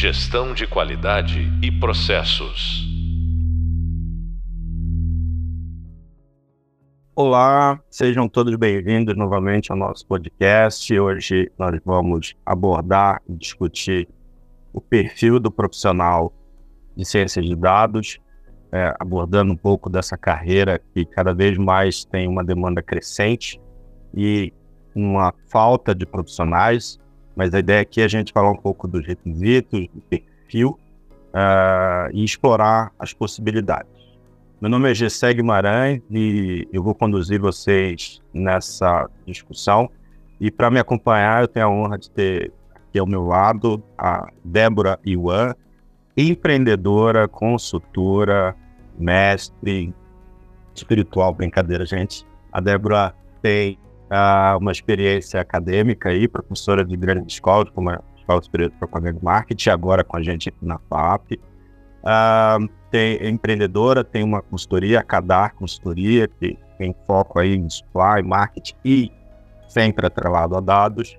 Gestão de qualidade e processos. Olá, sejam todos bem-vindos novamente ao nosso podcast. Hoje nós vamos abordar e discutir o perfil do profissional de ciências de dados, é, abordando um pouco dessa carreira que cada vez mais tem uma demanda crescente e uma falta de profissionais, mas a ideia aqui é a gente falar um pouco dos requisitos, do perfil uh, e explorar as possibilidades. Meu nome é Gessé Guimarães e eu vou conduzir vocês nessa discussão. E para me acompanhar, eu tenho a honra de ter aqui ao meu lado a Débora Iwan, empreendedora, consultora, mestre espiritual, brincadeira, gente. A Débora tem uh, uma experiência acadêmica aí, professora de grandes escolas, como a Escola Superior de Propaganda Marketing, agora com a gente na FAP. Uh, tem, é empreendedora, tem uma consultoria, a Cadar Consultoria, que tem foco aí em supply, marketing e sempre atrelado a dados.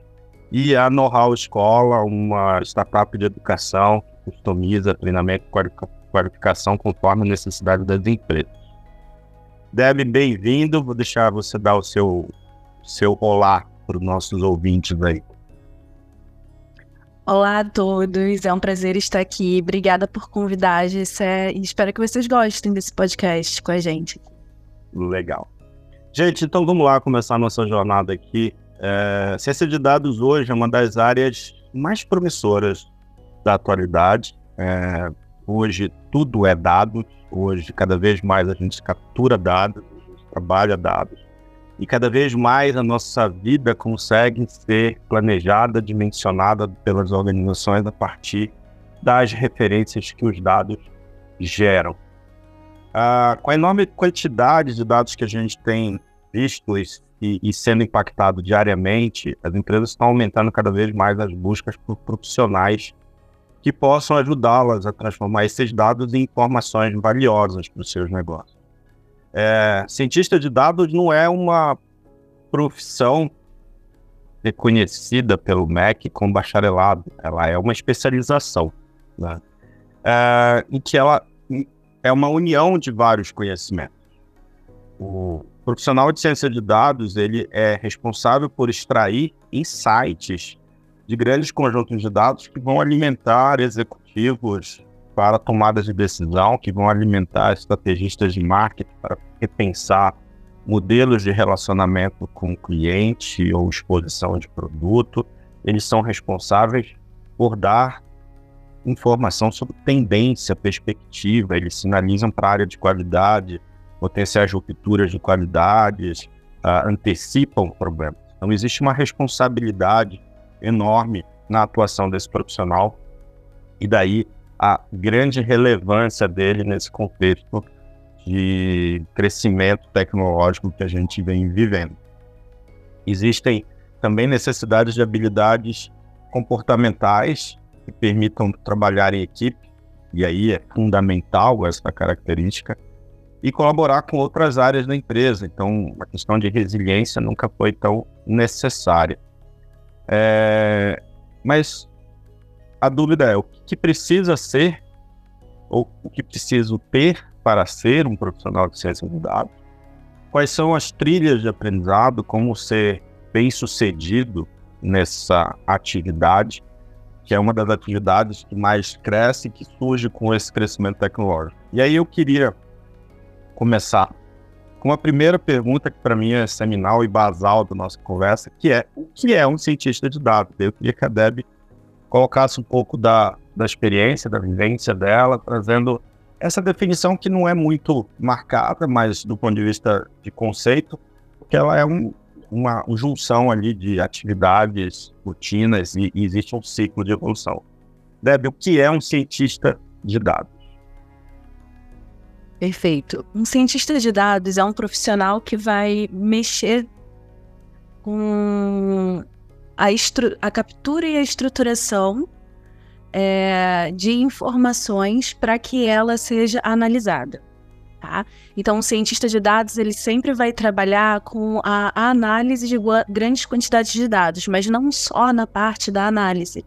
E a Know-How Escola, uma startup de educação que customiza treinamento e qualificação conforme a necessidade das empresas. Deb, bem-vindo. Vou deixar você dar o seu seu olá para os nossos ouvintes aí. Olá a todos, é um prazer estar aqui. Obrigada por convidar, Gessé, e espero que vocês gostem desse podcast com a gente. Legal. Gente, então vamos lá começar a nossa jornada aqui. É, ciência de dados hoje é uma das áreas mais promissoras da atualidade. É, hoje tudo é dados, hoje cada vez mais a gente captura dados, a gente trabalha dados. E cada vez mais a nossa vida consegue ser planejada, dimensionada pelas organizações a partir das referências que os dados geram. Ah, com a enorme quantidade de dados que a gente tem visto e, e sendo impactado diariamente, as empresas estão aumentando cada vez mais as buscas por profissionais que possam ajudá-las a transformar esses dados em informações valiosas para os seus negócios. É, cientista de dados não é uma profissão reconhecida pelo MEC como bacharelado, ela é uma especialização, né? é, em que ela é uma união de vários conhecimentos. O profissional de ciência de dados ele é responsável por extrair insights de grandes conjuntos de dados que vão alimentar executivos, para tomadas de decisão que vão alimentar estrategistas de marketing para repensar modelos de relacionamento com o cliente ou exposição de produto. Eles são responsáveis por dar informação sobre tendência, perspectiva, eles sinalizam para a área de qualidade, potenciais rupturas de qualidades, uh, antecipam problemas. Então, existe uma responsabilidade enorme na atuação desse profissional, e daí a grande relevância dele nesse contexto de crescimento tecnológico que a gente vem vivendo. Existem também necessidades de habilidades comportamentais que permitam trabalhar em equipe, e aí é fundamental essa característica, e colaborar com outras áreas da empresa. Então, a questão de resiliência nunca foi tão necessária. É, mas a dúvida é o que precisa ser ou o que preciso ter para ser um profissional de ciência de dados? Quais são as trilhas de aprendizado? Como ser bem sucedido nessa atividade, que é uma das atividades que mais cresce e que surge com esse crescimento tecnológico? E aí eu queria começar com a primeira pergunta que para mim é seminal e basal da nossa conversa, que é o que é um cientista de dados? Eu queria que a Deb colocasse um pouco da, da experiência, da vivência dela, trazendo essa definição que não é muito marcada, mas do ponto de vista de conceito, porque ela é um, uma, junção ali de atividades, rotinas e, e existe um ciclo de evolução. Deb, o que é um cientista de dados? Perfeito. Um cientista de dados é um profissional que vai mexer com a, a captura e a estruturação é, de informações para que ela seja analisada. Tá? Então, o cientista de dados ele sempre vai trabalhar com a, a análise de grandes quantidades de dados, mas não só na parte da análise.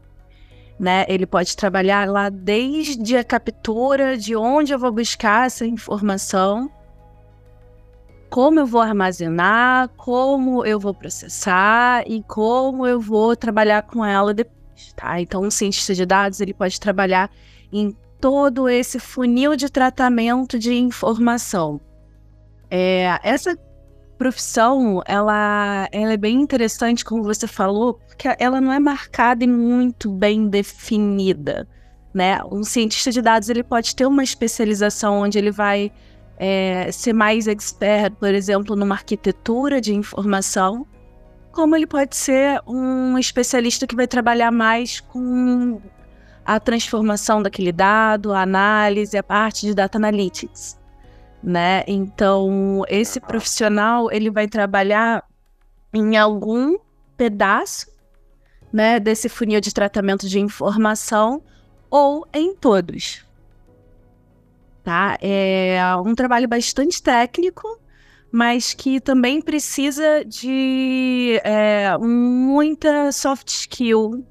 né? Ele pode trabalhar lá desde a captura, de onde eu vou buscar essa informação, como eu vou armazenar, como eu vou processar e como eu vou trabalhar com ela depois, tá? Então, um cientista de dados, ele pode trabalhar em todo esse funil de tratamento de informação. É, essa profissão, ela, ela é bem interessante, como você falou, porque ela não é marcada e muito bem definida, né? Um cientista de dados, ele pode ter uma especialização onde ele vai é, ser mais expert, por exemplo, numa arquitetura de informação, como ele pode ser um especialista que vai trabalhar mais com a transformação daquele dado, a análise, a parte de data analytics né? Então, esse profissional, ele vai trabalhar em algum pedaço, né, desse funil de tratamento de informação ou em todos. Tá? É um trabalho bastante técnico, mas que também precisa de é, muita soft skill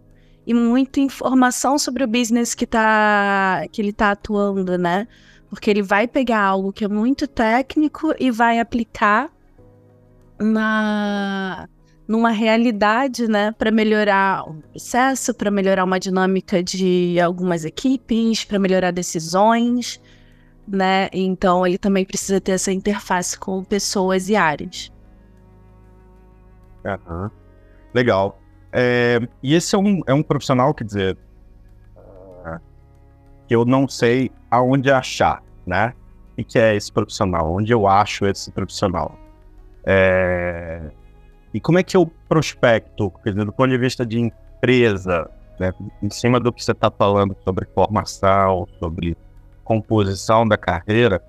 e muita informação sobre o business que, tá, que ele está atuando, né? Porque ele vai pegar algo que é muito técnico e vai aplicar na numa realidade, né, para melhorar o processo, para melhorar uma dinâmica de algumas equipes, para melhorar decisões, né? Então ele também precisa ter essa interface com pessoas e áreas. Uhum. Legal. É, e esse é um, é um profissional, quer dizer, que eu não sei aonde achar, né? O que é esse profissional? Onde eu acho esse profissional? É... E como é que eu prospecto, quer dizer, do ponto de vista de empresa, né? em cima do que você está falando sobre formação, sobre composição da carreira,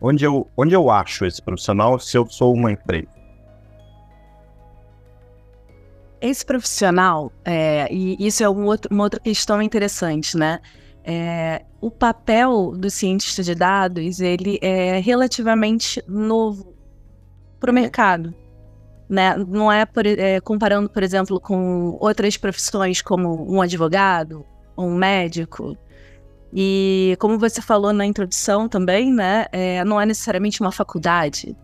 onde eu, onde eu acho esse profissional se eu sou uma empresa? Esse profissional, é, e isso é um outro, uma outra questão interessante, né? É, o papel do cientista de dados ele é relativamente novo para o mercado. Né? Não é, por, é, comparando, por exemplo, com outras profissões como um advogado, um médico. E como você falou na introdução também, né, é, não é necessariamente uma faculdade.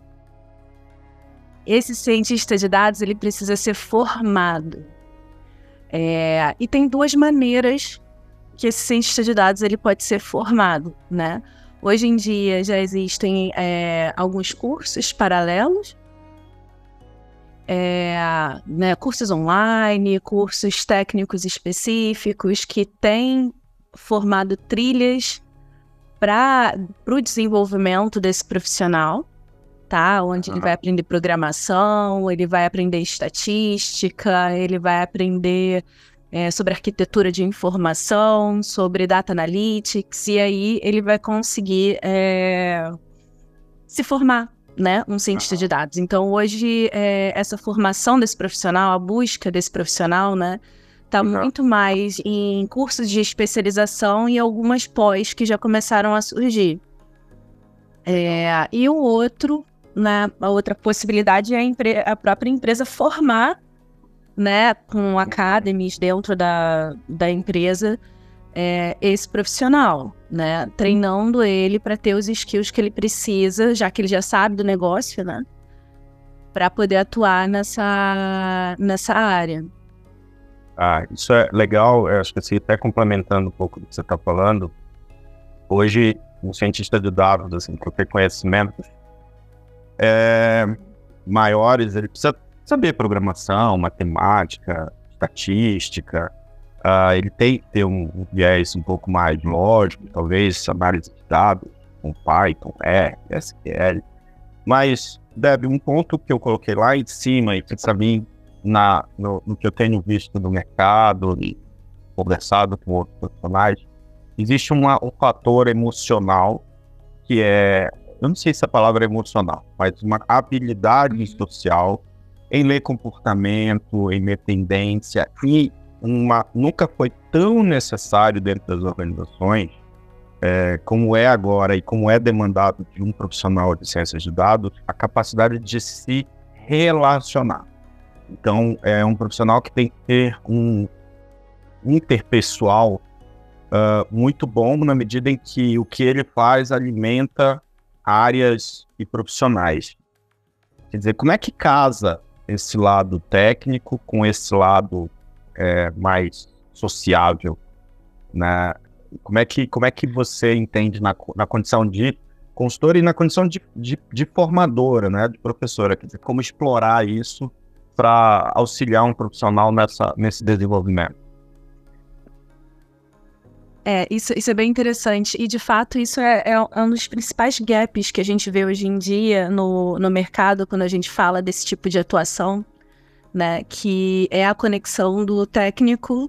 Esse cientista de dados ele precisa ser formado. É, e tem duas maneiras que esse cientista de dados ele pode ser formado, né? Hoje em dia já existem é, alguns cursos paralelos, é, né, cursos online, cursos técnicos específicos que têm formado trilhas para o desenvolvimento desse profissional, tá? Onde uhum. ele vai aprender programação, ele vai aprender estatística, ele vai aprender é, sobre arquitetura de informação, sobre data analytics, e aí ele vai conseguir é, se formar, né, um cientista de dados. Então, hoje, é, essa formação desse profissional, a busca desse profissional, né, está muito mais em cursos de especialização e algumas pós que já começaram a surgir. É, e o outro, né, a outra possibilidade é a, a própria empresa formar né, com academies dentro da, da empresa, é, esse profissional, né, treinando ele para ter os skills que ele precisa, já que ele já sabe do negócio, né, para poder atuar nessa, nessa área. Ah, isso é legal, eu acho que assim, até complementando um pouco do que você está falando, hoje um cientista de dados, assim, para ter conhecimentos é, maiores, ele precisa saber programação, matemática, estatística. Uh, ele tem que ter um, viés um pouco mais lógico, talvez análise de dados com Python, R, SQL. Mas, Deb, um ponto que eu coloquei lá em cima e que também na, no, no, que eu tenho visto no mercado e conversado com outros profissionais, existe uma, um fator emocional que é, eu não sei se a palavra é emocional, mas uma habilidade social em ler comportamento, em ler tendência, e uma, nunca foi tão necessário dentro das organizações é, como é agora e como é demandado de um profissional de ciências de dados, a capacidade de se relacionar. Então, é um profissional que tem que ter um, interpessoal uh, muito bom na medida em que o que ele faz alimenta áreas e profissionais. Quer dizer, como é que casa esse lado técnico com esse lado é, mais sociável, né? Como é que, como é que você entende na, na condição de consultora e na condição de, de, de formadora, né, de professora, quer dizer, como explorar isso para auxiliar um profissional nessa, nesse desenvolvimento? É, isso, isso é bem interessante. E, de fato, isso é, é, um dos principais gaps que a gente vê hoje em dia no, no mercado quando a gente fala desse tipo de atuação, né? Que é a conexão do técnico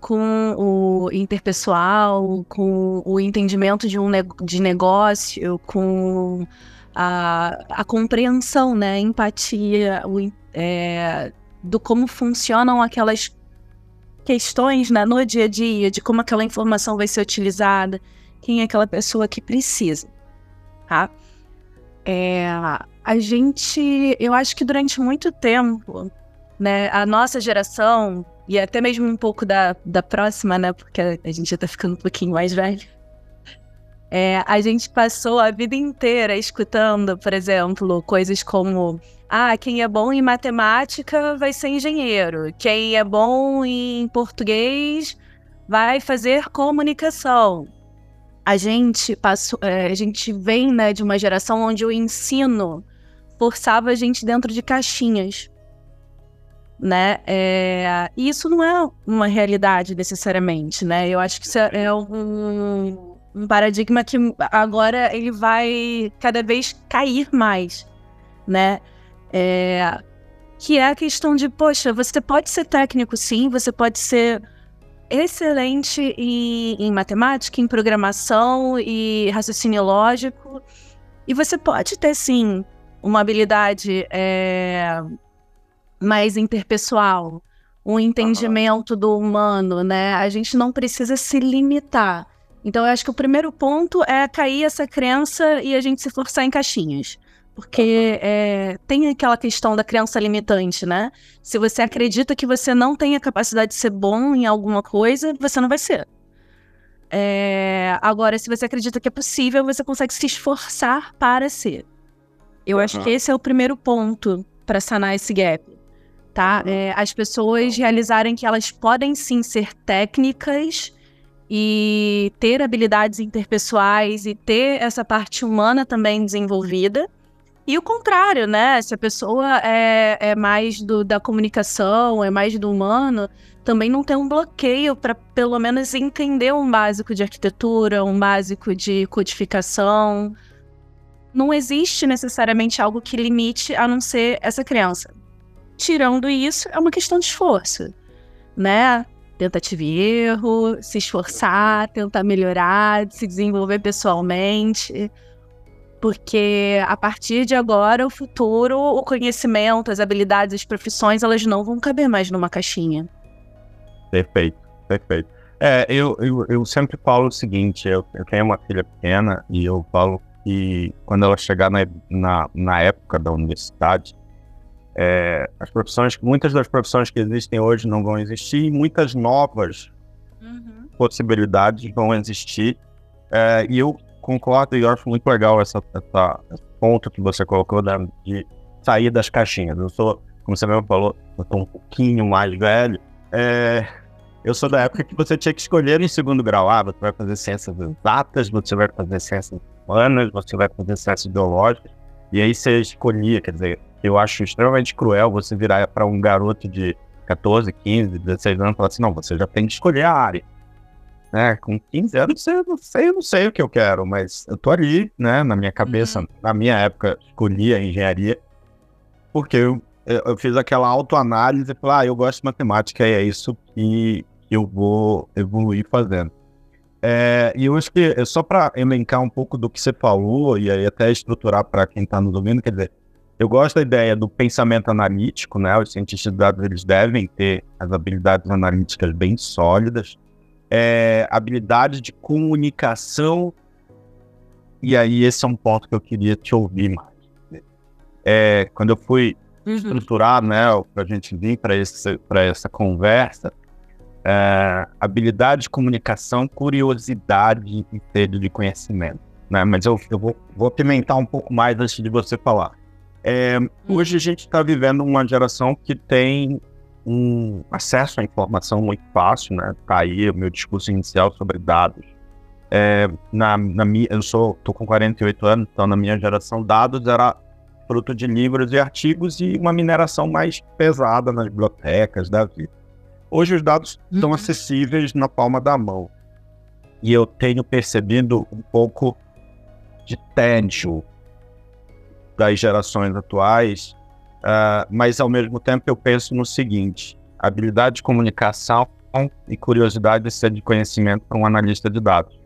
com o interpessoal, com o entendimento de um de negócio, com a, a compreensão, né? Empatia, o, é, do como funcionam aquelas questões né, no dia a dia, de como aquela informação vai ser utilizada, quem é aquela pessoa que precisa, tá? É, a gente, eu acho que durante muito tempo, né, a nossa geração, e até mesmo um pouco da, da próxima, né, porque a gente já tá ficando um pouquinho mais velho, é, a gente passou a vida inteira escutando, por exemplo, coisas como ah, quem é bom em matemática vai ser engenheiro. Quem é bom em português vai fazer comunicação. A gente passou, é, a gente vem né, de uma geração onde o ensino forçava a gente dentro de caixinhas, né? É, e isso não é uma realidade necessariamente, né? Eu acho que isso é um, um paradigma que agora ele vai cada vez cair mais, né? É, que é a questão de, poxa, você pode ser técnico sim, você pode ser excelente em, em matemática, em programação e raciocínio lógico, e você pode ter sim uma habilidade é, mais interpessoal, um entendimento uhum. do humano, né? A gente não precisa se limitar. Então, eu acho que o primeiro ponto é cair essa crença e a gente se forçar em caixinhas. Porque é, tem aquela questão da criança limitante, né? Se você acredita que você não tem a capacidade de ser bom em alguma coisa, você não vai ser. É, agora, se você acredita que é possível, você consegue se esforçar para ser. Eu uhum. acho que esse é o primeiro ponto para sanar esse gap. Tá? É, as pessoas realizarem que elas podem sim ser técnicas e ter habilidades interpessoais e ter essa parte humana também desenvolvida e o contrário, né? Se a pessoa é, é mais do, da comunicação, é mais do humano, também não tem um bloqueio para pelo menos entender um básico de arquitetura, um básico de codificação. Não existe necessariamente algo que limite a não ser essa criança. Tirando isso, é uma questão de esforço, né? Tentativa e erro, se esforçar, tentar melhorar, se desenvolver pessoalmente porque a partir de agora, o futuro, o conhecimento, as habilidades, as profissões, elas não vão caber mais numa caixinha. Perfeito, perfeito. É, eu, eu, eu sempre falo o seguinte, eu, eu tenho uma filha pequena e eu falo que quando ela chegar na, na, na época da universidade, é, as profissões, muitas das profissões que existem hoje não vão existir muitas novas uhum. possibilidades vão existir. É, e eu concordo e acho muito legal essa, essa, esse ponto que você colocou de sair das caixinhas. Eu sou, como você mesmo falou, eu tô um pouquinho mais velho. É, eu sou da época que você tinha que escolher em segundo grau. Ah, você vai fazer ciências exatas, você vai fazer ciências humanas, você vai fazer ciências biológicas. E aí você escolhia, quer dizer, eu acho extremamente cruel você virar para um garoto de 14, 15, 16 anos e falar assim: não, você já tem que escolher a área né? Com 15 anos, eu não sei, eu não sei o que eu quero, mas eu tô ali, né? Na minha cabeça, uhum. na minha época, escolhi a engenharia, porque eu, eu fiz aquela autoanálise e falei, ah, eu gosto de matemática e é isso que eu vou evoluir fazendo. É, e eu acho que, é só para elencar um pouco do que você falou, e aí até estruturar para quem está nos ouvindo, quer dizer, eu gosto da ideia do pensamento analítico, né? Os cientistas de dados eles devem ter as habilidades analíticas bem sólidas é, habilidade de comunicação. E aí, esse é um ponto que eu queria te ouvir mais. É, quando eu fui uhum. estruturar, né, para a gente vir para essa conversa, é, habilidade de comunicação, curiosidade e sede de conhecimento. Né? Mas eu, eu vou, vou apimentar um pouco mais antes de você falar. É, hoje a gente está vivendo uma geração que tem um acesso à informação muito fácil, né? Tá aí o meu discurso inicial sobre dados. É, na, na minha, eu sou, tô com 48 anos, então na minha geração dados era fruto de livros e artigos e uma mineração mais pesada nas bibliotecas da vida. Hoje os dados uhum. estão acessíveis na palma da mão. E eu tenho percebido um pouco de tédio das gerações atuais, uh, mas ao mesmo tempo eu penso no seguinte: habilidade de comunicação e curiosidade de conhecimento para um analista de dados.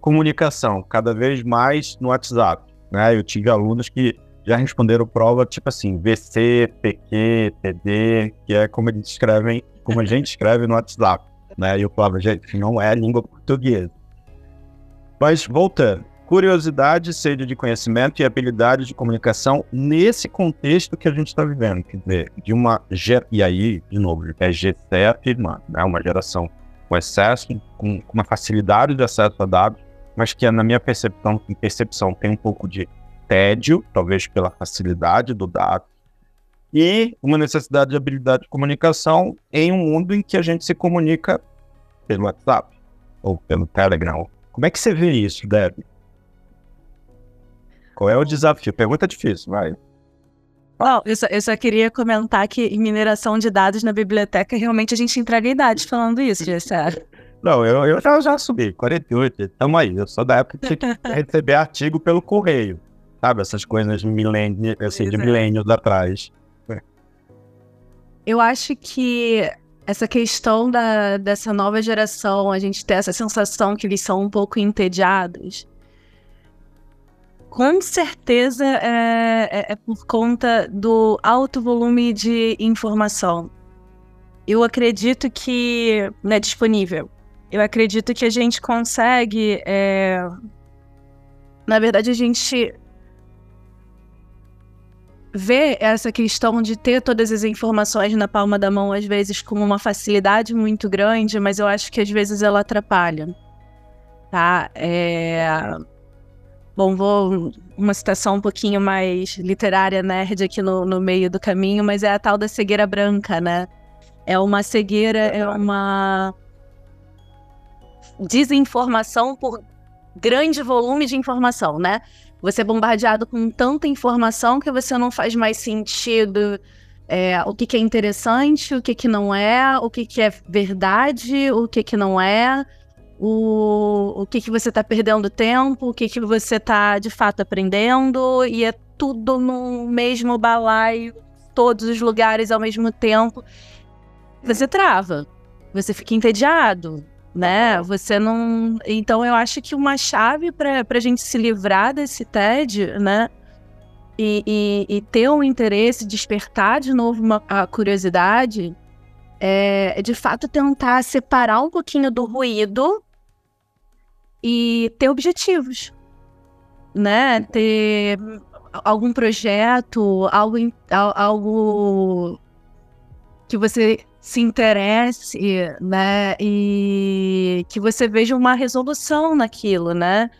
Comunicação, cada vez mais no WhatsApp. Né? Eu tive alunos que já responderam prova tipo assim, VC, PQ, TD, que é como eles escrevem, como a gente escreve no WhatsApp. Né? E eu falava, gente, não é língua portuguesa. Mas voltando, curiosidade, sede de conhecimento e habilidade de comunicação nesse contexto que a gente está vivendo, quer dizer, de uma e aí, de novo, é G7, né, uma geração com excesso, com, uma facilidade de acesso a dados, mas que na minha percepção, percepção tem um pouco de tédio, talvez pela facilidade do dado, e uma necessidade de habilidade de comunicação em um mundo em que a gente se comunica pelo WhatsApp ou pelo Telegram. Como é que você vê isso, Deb? Qual é o desafio? Pergunta difícil, vai. Não, eu só, eu só queria comentar que em mineração de dados na biblioteca, realmente a gente entrega idade falando isso, Gessé. Não, eu, eu já, já subi, 48, tamo aí. Eu sou da época que tinha que receber artigo pelo correio. Sabe, essas coisas milênio, assim, de é. milênios atrás. Eu acho que essa questão da, dessa nova geração, a gente ter essa sensação que eles são um pouco entediados, com certeza é, é, é, por conta do alto volume de informação. Eu acredito que não é disponível. Eu acredito que a gente consegue. É... Na verdade, a gente vê essa questão de ter todas as informações na palma da mão, às vezes, com uma facilidade muito grande, mas eu acho que às vezes ela atrapalha. Tá? É Bom, vou uma citação um pouquinho mais literária, nerd aqui no, no meio do caminho, mas é a tal da cegueira branca, né? É uma cegueira, é uma desinformação por grande volume de informação, né? Você é bombardeado com tanta informação que você não faz mais sentido é, o que, que, é interessante, o que, que não é, o que, que é verdade, o que, que não é o, o que, que você está perdendo tempo, o que, que você está de fato aprendendo, e é tudo no mesmo balaio, todos os lugares ao mesmo tempo. Você trava, você fica entediado, né? Você não. Então eu acho que uma chave para a gente se livrar desse tédio, né? E, e, e, ter um interesse, despertar de novo uma, a curiosidade, é de fato tentar separar um pouquinho do ruído e ter objetivos, né? Ter algum projeto, algo, algo que você se interesse, né? E que você veja uma resolução naquilo, né?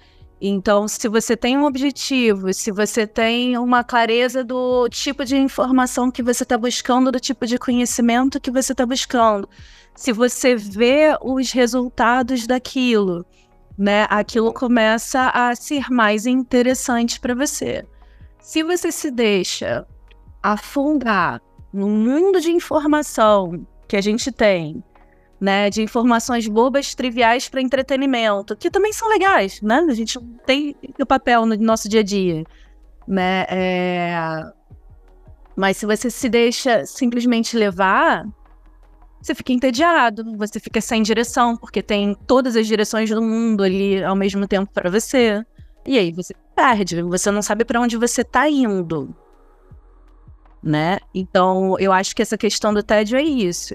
Então, se você tem um objetivo, se você tem uma clareza do tipo de informação que você está buscando, do tipo de conhecimento que você está buscando, se você vê os resultados daquilo, né, aquilo começa a ser mais interessante para você. Se você se deixa afundar no mundo de informação que a gente tem, né, de informações bobas, triviais para entretenimento, que também são legais, né? A gente tem o papel no nosso dia a dia, né? É... Mas se você se deixa simplesmente levar, você fica entediado, você fica sem direção, porque tem todas as direções do mundo ali ao mesmo tempo para você. E aí você perde, você não sabe para onde você tá indo. Né? Então, eu acho que essa questão do tédio é isso.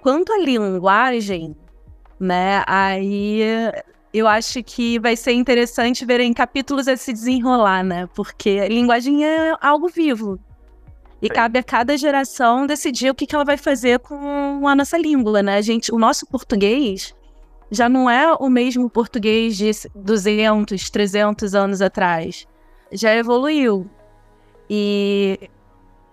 Quanto à linguagem, né, aí eu acho que vai ser interessante ver em capítulos a se desenrolar, né? Porque linguagem é algo vivo. E Sim. cabe a cada geração decidir o que, que ela vai fazer com a nossa língua, né? A gente, o nosso português já não é o mesmo português de 200, 300 anos atrás. Já evoluiu. E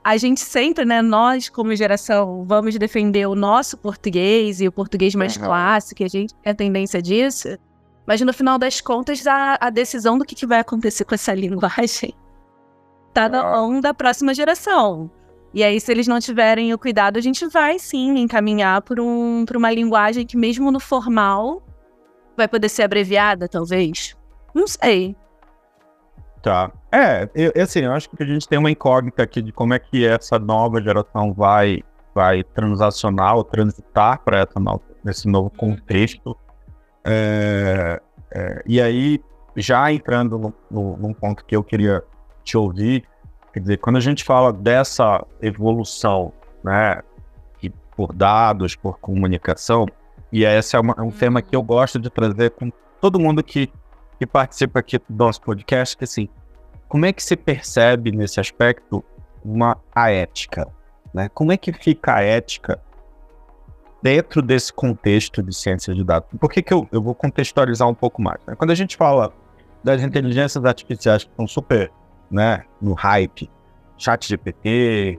a gente sempre, né, nós como geração, vamos defender o nosso português e o português mais uhum. clássico, a gente tem a tendência disso. Mas no final das contas, a, a decisão do que, que vai acontecer com essa linguagem tá na mão da próxima geração. E aí, se eles não tiverem o cuidado, a gente vai sim encaminhar por, um, por uma linguagem que, mesmo no formal, vai poder ser abreviada, talvez. Não sei. Tá. É, eu, assim, eu acho que a gente tem uma incógnita aqui de como é que essa nova geração vai, vai transacionar ou transitar para essa nova, esse novo uhum. contexto. É, é, e aí, já entrando no, no, num ponto que eu queria te ouvir. Quer dizer, quando a gente fala dessa evolução, né, e por dados, por comunicação, e esse é uma, um tema que eu uhum. gosto de trazer com todo mundo que, que participa aqui do nosso podcast, que assim, como é que se percebe nesse aspecto uma a ética, né? Como é que fica a ética dentro desse contexto de ciência de dados? Por que, que eu, eu vou contextualizar um pouco mais? Né? Quando a gente fala das inteligências artificiais que são super né, no hype, chat GPT,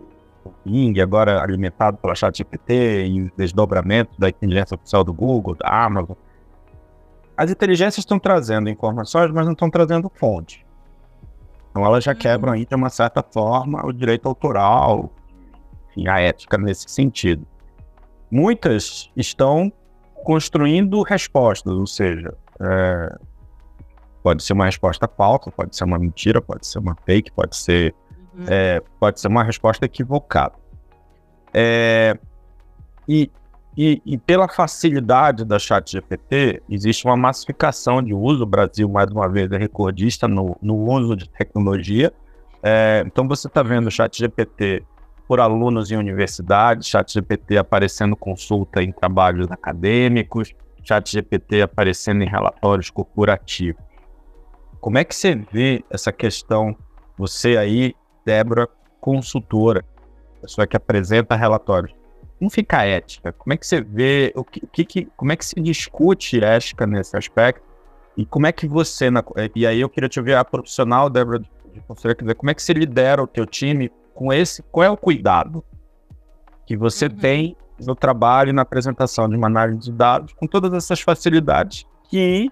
Bing, agora alimentado pela chat GPT e desdobramento da inteligência artificial do Google, da Amazon. As inteligências estão trazendo informações, mas não estão trazendo fonte. Então elas já quebram aí, de uma certa forma, o direito autoral, enfim, a ética nesse sentido. Muitas estão construindo respostas, ou seja, é, Pode ser uma resposta falsa, pode ser uma mentira, pode ser uma fake, pode ser, uhum. é, pode ser uma resposta equivocada. É, e, e, e, pela facilidade da chat GPT, existe uma massificação de uso. O Brasil, mais uma vez, é recordista no, no uso de tecnologia. É, então, você está vendo o chat GPT por alunos em universidades, chat GPT aparecendo consulta em trabalhos acadêmicos, chat GPT aparecendo em relatórios corporativos. Como é que você vê essa questão, você aí, Débora, consultora, pessoa que apresenta relatórios, como fica a ética? Como é que você vê, o que, que, como é que se discute ética nesse aspecto? E como é que você, na, e aí eu queria te ouvir a profissional, Débora, de dizer, como é que você lidera o teu time com esse, qual é o cuidado que você uhum. tem no trabalho e na apresentação de uma análise de dados com todas essas facilidades que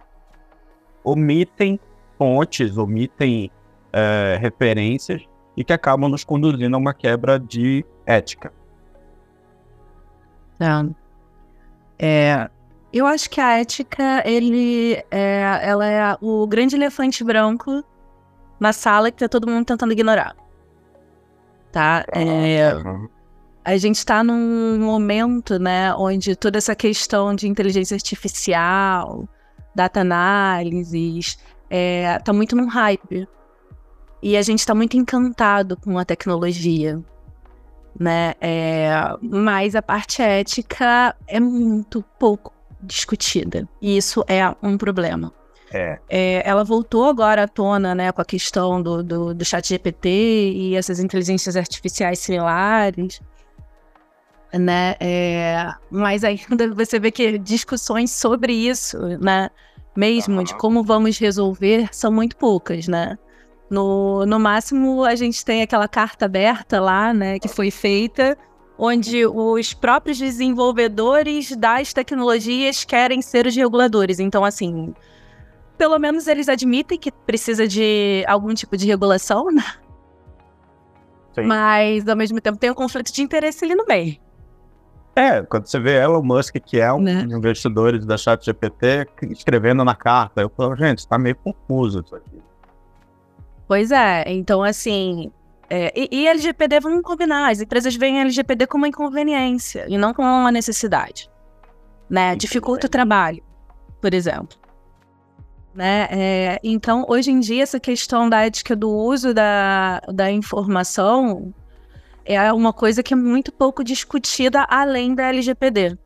omitem fontes, omitem é, referências e que acabam nos conduzindo a uma quebra de ética. É, é eu acho que a ética, ele é, ela é o grande elefante branco na sala que tá todo mundo tentando ignorar. Tá? É, a gente está num momento, né, onde toda essa questão de inteligência artificial, data análises, é, tá muito num hype. E a gente está muito encantado com a tecnologia. Né? É, mas a parte ética é muito pouco discutida. E isso é um problema. É. É, ela voltou agora à tona, né, com a questão do, do, do chat GPT e essas inteligências artificiais similares, né, é, mas ainda você vê que discussões sobre isso, né, mesmo de como vamos resolver são muito poucas, né? No, no máximo, a gente tem aquela carta aberta lá, né, que foi feita, onde os próprios desenvolvedores das tecnologias querem ser os reguladores. Então, assim, pelo menos eles admitem que precisa de algum tipo de regulação, né? Sim. Mas, ao mesmo tempo, tem um conflito de interesse ali no meio. É, quando você vê Elon Musk, que é um né? dos investidores da ChatGPT, escrevendo na carta, eu falo, gente, está meio confuso isso aqui. Pois é, então assim. É, e, e LGPD, vamos combinar, as empresas veem LGPD como uma inconveniência e não como uma necessidade. Né? Dificulta o trabalho, por exemplo. Né? É, então, hoje em dia, essa questão da ética do uso da, da informação é uma coisa que é muito pouco discutida além da LGPD.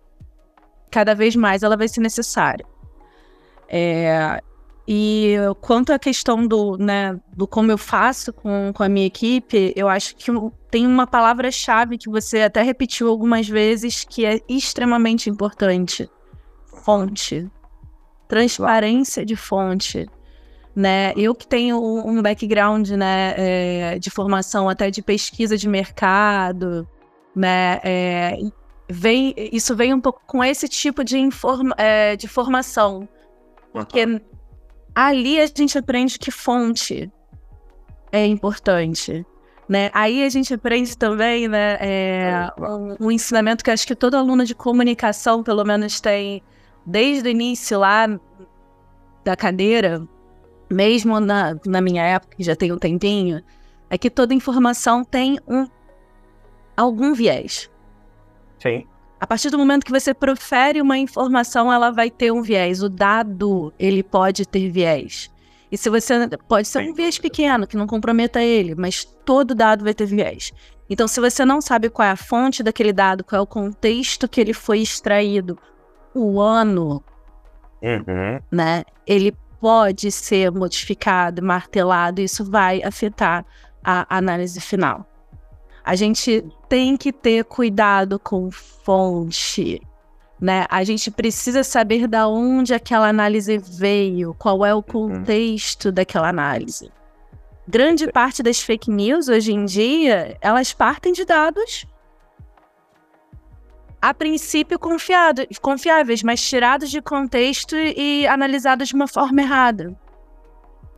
Cada vez mais ela vai ser necessária. É, E quanto à questão do, né, do como eu faço com, com a minha equipe, eu acho que tem uma palavra-chave que você até repetiu algumas vezes que é extremamente importante: fonte. Transparência de fonte. Né? Eu que tenho um background né, é, de formação até de pesquisa de mercado, né, é, vem, isso vem um pouco com esse tipo de, informa, é, de formação. Porque uhum ali a gente aprende que fonte é importante. Né? Aí a gente aprende também né, é, um, um, ensinamento que acho que todo aluno de comunicação, pelo menos, tem desde o início lá da cadeira, mesmo na, na minha época, que já tem um tempinho, é que toda informação tem um, algum viés. Sim. A partir do momento que você profere uma informação, ela vai ter um viés. O dado, ele pode ter viés. E se você pode ser um viés pequeno que não comprometa ele, mas todo dado vai ter viés. Então, se você não sabe qual é a fonte daquele dado, qual é o contexto que ele foi extraído, o ano, uhum. né? Ele pode ser modificado, martelado, e isso vai afetar a análise final. A gente tem que ter cuidado com fonte. Né? A gente precisa saber da onde aquela análise veio, qual é o uhum. contexto daquela análise. Grande parte das fake news hoje em dia, elas partem de dados a princípio confiado, confiáveis, mas tirados de contexto e analisados de uma forma errada.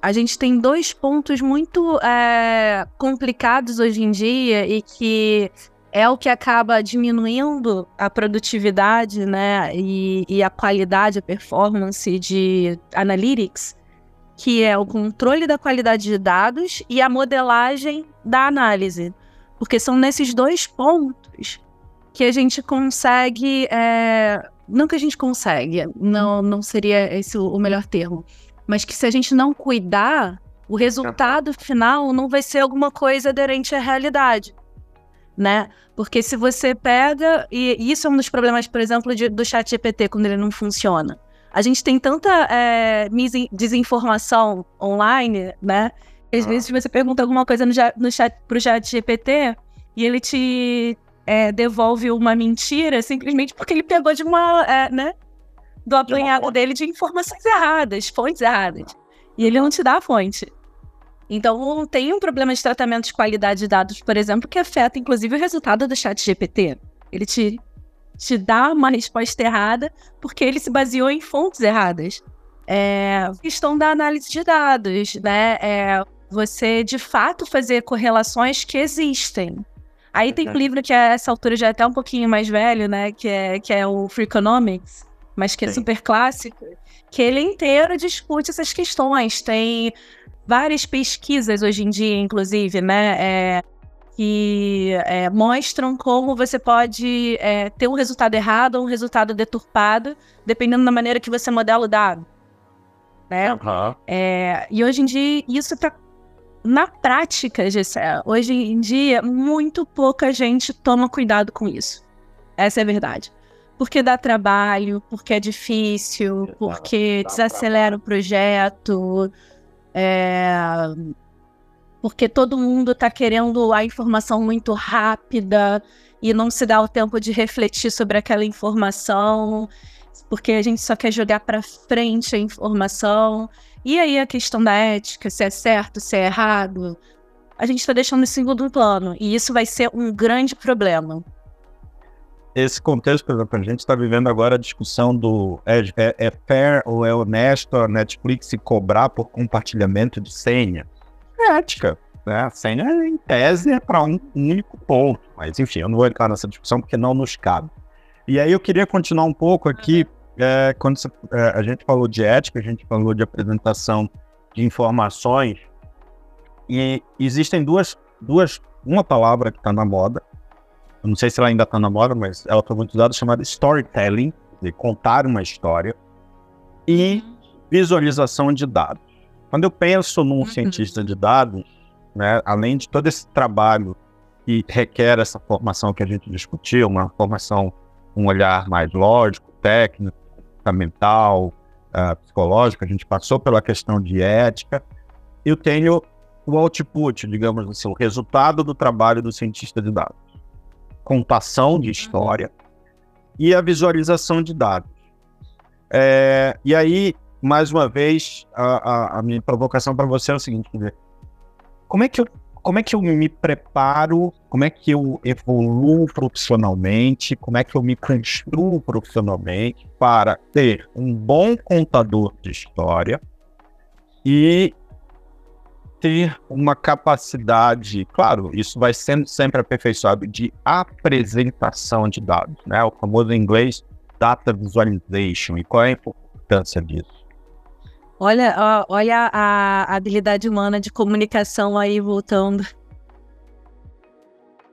A gente tem dois pontos muito é, complicados hoje em dia e que é o que acaba diminuindo a produtividade, né, e, e, a qualidade, a performance de analytics, que é o controle da qualidade de dados e a modelagem da análise, porque são nesses dois pontos que a gente consegue, é, não que a gente consegue, não, não seria esse o melhor termo, mas que se a gente não cuidar, o resultado final não vai ser alguma coisa aderente à realidade, né? Porque se você pega, e isso é um dos problemas, por exemplo, de, do chat GPT, quando ele não funciona. A gente tem tanta é, desinformação online, né? Às ah. vezes você pergunta alguma coisa no, no chat, pro chat GPT e ele te é, devolve uma mentira simplesmente porque ele pegou de uma, é, né? do apanhado dele de informações erradas, fontes erradas. E ele não te dá a fonte. Então, tem um problema de tratamento de qualidade de dados, por exemplo, que afeta inclusive o resultado do chat GPT. Ele te, te dá uma resposta errada porque ele se baseou em fontes erradas. É, questão da análise de dados, né? É, você, de fato, fazer correlações que existem. Aí tem um livro que a essa altura já é até um pouquinho mais velho, né? Que é, que é o Free Economics, mas que é super clássico, que ele inteiro discute essas questões. Tem várias pesquisas hoje em dia, inclusive, né? É, que é, mostram como você pode é, ter um resultado errado ou um resultado deturpado, dependendo da maneira que você modela o dado. Né? Uhum. É, e hoje em dia, isso está na prática, Gessé, hoje em dia, muito pouca gente toma cuidado com isso. Essa é a verdade porque dá trabalho, porque é difícil, porque desacelera o projeto, é... porque todo mundo está querendo a informação muito rápida e não se dá o tempo de refletir sobre aquela informação, porque a gente só quer jogar para frente a informação. E aí a questão da ética, se é certo, se é errado, a gente está deixando em segundo plano. E isso vai ser um grande problema esse contexto, por exemplo, a gente está vivendo agora a discussão do é, é, é, fair ou é honesto a Netflix se cobrar por compartilhamento de senha. É ética. Né? A senha, em tese, é para um único ponto. Mas, enfim, eu não vou entrar nessa discussão porque não nos cabe. E aí eu queria continuar um pouco aqui, é, quando você, é, a gente falou de ética, a gente falou de apresentação de informações, e existem duas, duas uma palavra que está na moda, eu não sei se ela ainda está na moda, mas ela foi muito usada, chamada storytelling, de contar uma história, e visualização de dados. Quando eu penso num uhum. cientista de dados, né, além de todo esse trabalho que requer essa formação que a gente discutiu, uma formação, um olhar mais lógico, técnico, fundamental, uh, psicológica, a gente passou pela questão de ética. Eu tenho o output, digamos assim, o resultado do trabalho do cientista de dados. Contação de história e a visualização de dados. É, e aí, mais uma vez, a, a, a minha provocação para você é o seguinte: como é que eu como é que eu me preparo, como é que eu evoluo profissionalmente, como é que eu me construo profissionalmente para ter um bom contador de história e ter uma capacidade, claro, isso vai sendo sempre aperfeiçoado, de apresentação de dados, né? O famoso em inglês data visualization. E qual é a importância disso? Olha, olha a habilidade humana de comunicação aí voltando.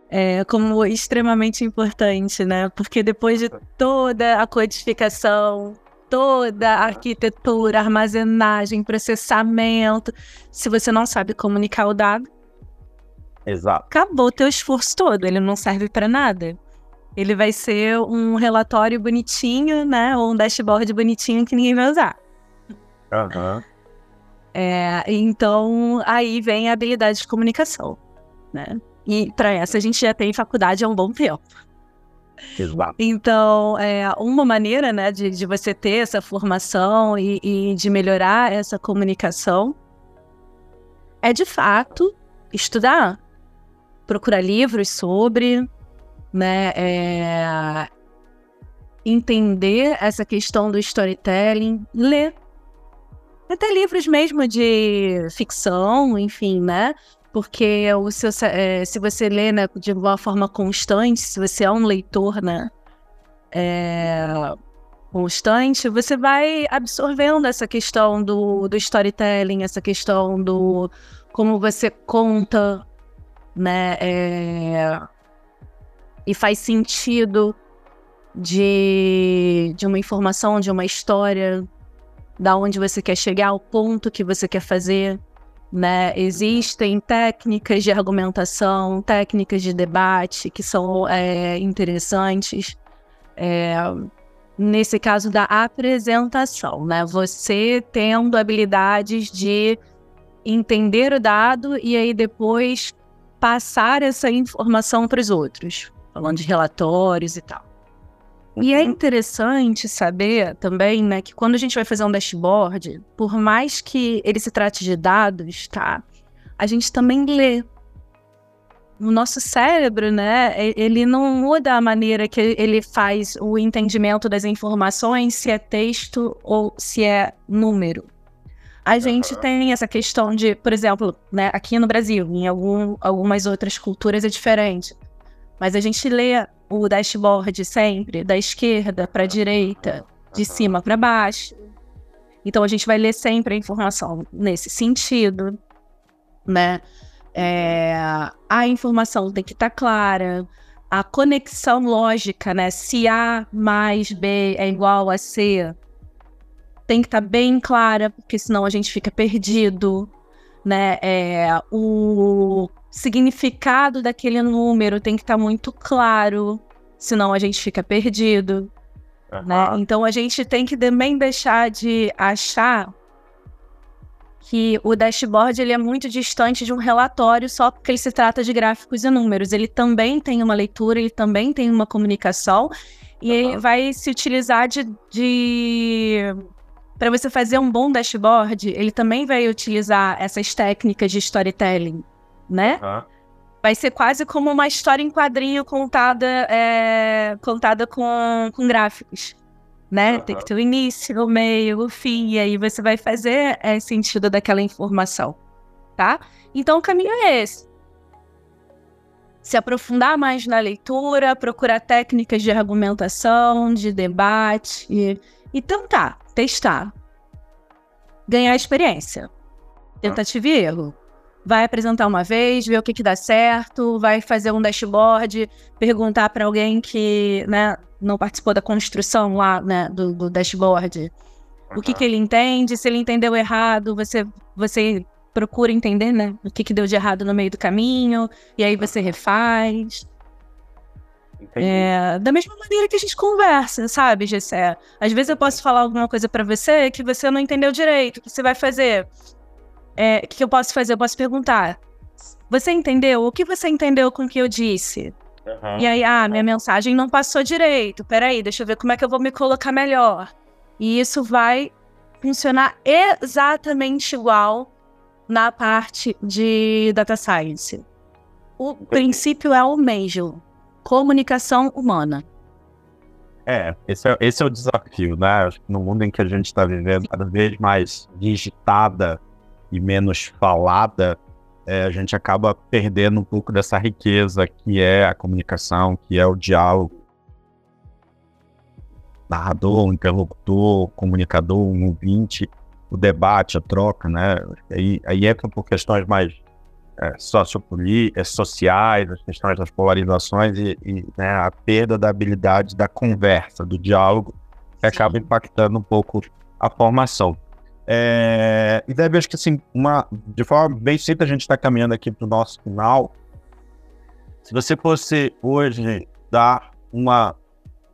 É, como extremamente importante, né? Porque depois de toda a codificação, toda a arquitetura, armazenagem, processamento, se você não sabe comunicar o dado, Exato. acabou o teu esforço todo, ele não serve para nada. Ele vai ser um relatório bonitinho, né? Ou um dashboard bonitinho que ninguém vai usar. Uhum. É, então, aí vem a habilidade de comunicação, né? E para essa a gente já tem faculdade há um bom tempo. Exato. Então, é, uma maneira né, de, de você ter essa formação e, e de melhorar essa comunicação é, de fato, estudar. Procurar livros sobre, né? É, entender essa questão do storytelling, ler até livros mesmo de ficção, enfim, né? Porque o seu, é, se você lê né, de uma forma constante, se você é um leitor, né? É, constante, você vai absorvendo essa questão do, do storytelling, essa questão do como você conta, né? É, e faz sentido de, de uma informação, de uma história, da onde você quer chegar, ao ponto que você quer fazer. Né? Existem técnicas de argumentação, técnicas de debate que são é, interessantes. É, nesse caso da apresentação, né? Você tendo habilidades de entender o dado e aí depois passar essa informação para os outros, falando de relatórios e tal. E é interessante saber também, né, que quando a gente vai fazer um dashboard, por mais que ele se trate de dados, tá? A gente também lê. O nosso cérebro, né, ele não muda a maneira que ele faz o entendimento das informações, se é texto ou se é número. A gente uhum. tem essa questão de, por exemplo, né, aqui no Brasil, em algum, algumas outras culturas é diferente. Mas a gente lê o dashboard sempre da esquerda para a direita, de cima para baixo. Então a gente vai ler sempre a informação nesse sentido, né? É, a informação tem que estar tá clara, a conexão lógica, né? Se A mais B é igual a C, tem que estar tá bem clara, porque senão a gente fica perdido, né? É, o significado daquele número tem que estar tá muito claro, senão a gente fica perdido. Uhum. Né? Então a gente tem que também deixar de achar que o dashboard ele é muito distante de um relatório só porque ele se trata de gráficos e números. Ele também tem uma leitura, ele também tem uma comunicação e ele vai se utilizar de, de... para você fazer um bom dashboard, ele também vai utilizar essas técnicas de storytelling né? Uhum. Vai ser quase como uma história em quadrinho contada, é, contada com, com gráficos. Né? Uhum. Tem que ter o início, o meio, o fim, e aí você vai fazer é, sentido daquela informação, tá? Então o caminho é esse. Se aprofundar mais na leitura, procurar técnicas de argumentação, de debate e, e tentar, testar. Ganhar experiência. Tentativa e erro vai apresentar uma vez, ver o que, que dá certo, vai fazer um dashboard, perguntar para alguém que né, não participou da construção lá né, do, do dashboard o que, que ele entende, se ele entendeu errado, você, você procura entender né, o que, que deu de errado no meio do caminho, e aí você refaz. É, da mesma maneira que a gente conversa, sabe, Gessé? Às vezes eu posso falar alguma coisa para você que você não entendeu direito, o que você vai fazer? É, o que eu posso fazer? Eu posso perguntar. Você entendeu? O que você entendeu com o que eu disse? Uhum. E aí, ah, minha mensagem não passou direito. Peraí, deixa eu ver como é que eu vou me colocar melhor. E isso vai funcionar exatamente igual na parte de data science. O princípio é o mesmo: comunicação humana. É, esse é, esse é o desafio, né? No mundo em que a gente está vivendo, cada vez mais digitada e menos falada, é, a gente acaba perdendo um pouco dessa riqueza que é a comunicação, que é o diálogo. Narrador, interlocutor, comunicador, um ouvinte, o debate, a troca, né? Aí, aí entra por questões mais é, sociopoli- é, sociais, as questões das polarizações e, e né, a perda da habilidade da conversa, do diálogo, que acaba impactando um pouco a formação. É, e deve, acho que assim, uma, de forma bem simples, a gente está caminhando aqui para o nosso final. Se você fosse hoje dar uma,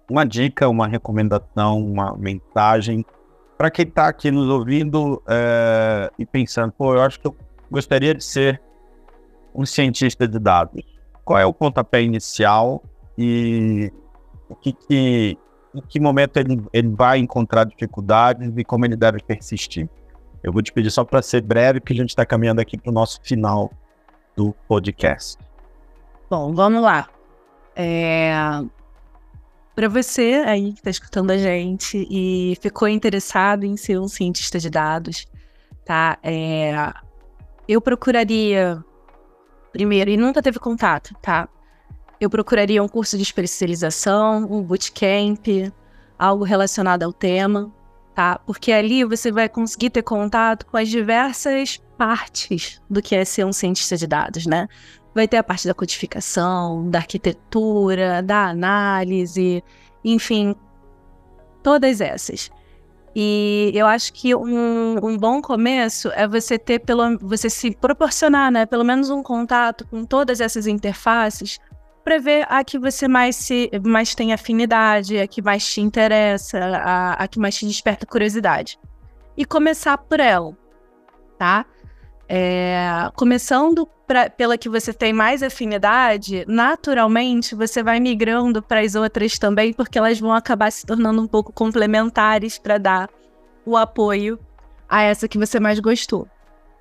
uma dica, uma recomendação, uma mensagem para quem está aqui nos ouvindo é, e pensando, pô, eu acho que eu gostaria de ser um cientista de dados? Qual é o pontapé inicial e o que, que em que momento ele, ele vai encontrar dificuldades e como ele deve persistir? Eu vou te pedir só para ser breve, porque a gente está caminhando aqui para o nosso final do podcast. Bom, vamos lá. É... Para você aí que está escutando a gente e ficou interessado em ser um cientista de dados, tá? É... Eu procuraria primeiro, e nunca teve contato, tá? Eu procuraria um curso de especialização, um bootcamp, algo relacionado ao tema, tá? Porque ali você vai conseguir ter contato com as diversas partes do que é ser um cientista de dados, né? Vai ter a parte da codificação, da arquitetura, da análise, enfim, todas essas. E eu acho que um, um, bom começo é você ter pelo você se proporcionar, né, pelo menos um contato com todas essas interfaces para ver a que você mais se mais tem afinidade, a que mais te interessa, a, a que mais te desperta curiosidade. E começar por ela, tá? É, começando pra, pela que você tem mais afinidade, naturalmente você vai migrando para as outras também, porque elas vão acabar se tornando um pouco complementares para dar o apoio a essa que você mais gostou.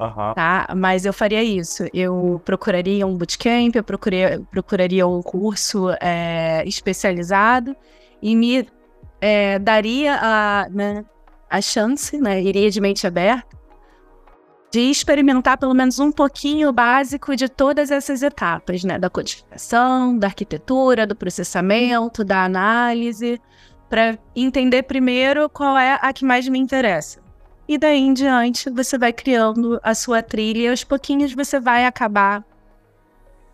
Uhum. Tá? Mas eu faria isso. Eu procuraria um bootcamp, eu procuraria, procuraria um curso é, especializado e me é, daria a, né, a chance, né, iria de mente aberta, de experimentar pelo menos um pouquinho básico de todas essas etapas, né? Da codificação, da arquitetura, do processamento, da análise, para entender primeiro qual é a que mais me interessa. E daí em diante você vai criando a sua trilha e aos pouquinhos você vai acabar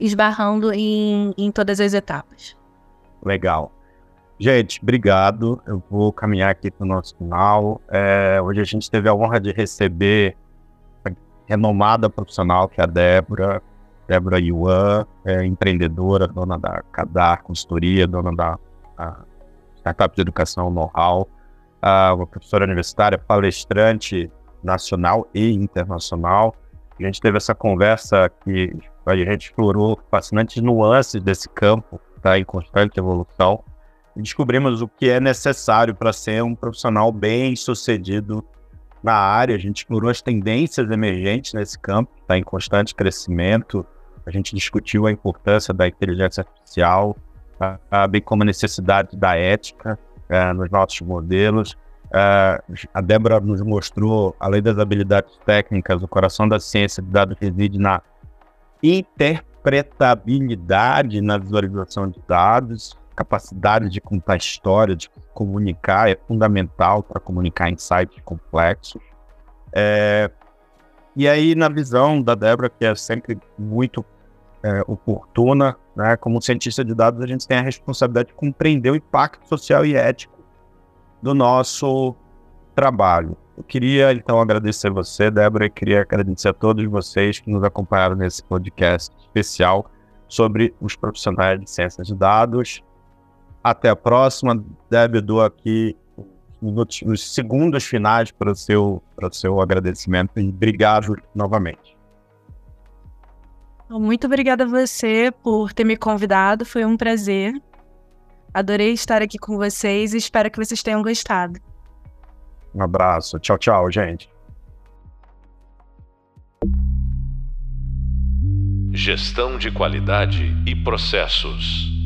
esbarrando em, em todas as etapas. Legal. Gente, obrigado. Eu vou caminhar aqui para o nosso final. É, hoje a gente teve a honra de receber renomada profissional, que é a Débora, Débora Yuan, é empreendedora, dona da Cadar Consultoria, dona da Startup de Educação Know-How, uma professora universitária, palestrante nacional e internacional. A gente teve essa conversa que a gente explorou fascinantes nuances desse campo, está em constante evolução, e descobrimos o que é necessário para ser um profissional bem sucedido na área, a gente explorou as tendências emergentes nesse campo, está em constante crescimento. A gente discutiu a importância da inteligência artificial, bem como a necessidade da ética é, nos nossos modelos. É, a Débora nos mostrou, além das habilidades técnicas, o coração da ciência de dados reside na interpretabilidade na visualização de dados, capacidade de contar história, de comunicar, é fundamental para comunicar insights complexos. É, e aí, na visão da Débora, que é sempre muito é, oportuna, né, como cientista de dados, a gente tem a responsabilidade de compreender o impacto social e ético do nosso trabalho. Eu queria, então, agradecer você, Débora, e queria agradecer a todos vocês que nos acompanharam nesse podcast especial sobre os profissionais de ciências de dados Até a próxima. Deb, dou aqui nos segundos finais para o seu, para o seu agradecimento e obrigado novamente. Muito obrigada a você por ter me convidado, foi um prazer. Adorei estar aqui com vocês e espero que vocês tenham gostado. Um abraço. Tchau, tchau, gente. Gestão de qualidade e processos.